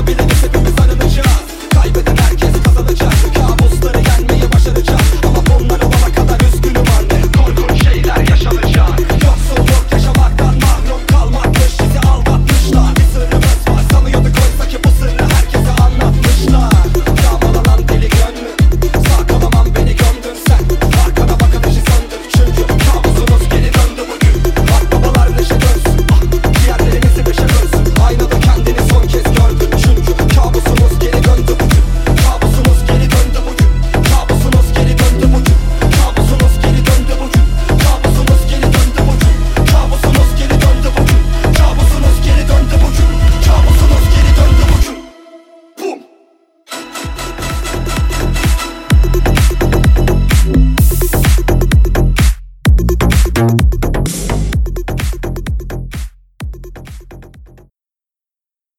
Unbelievable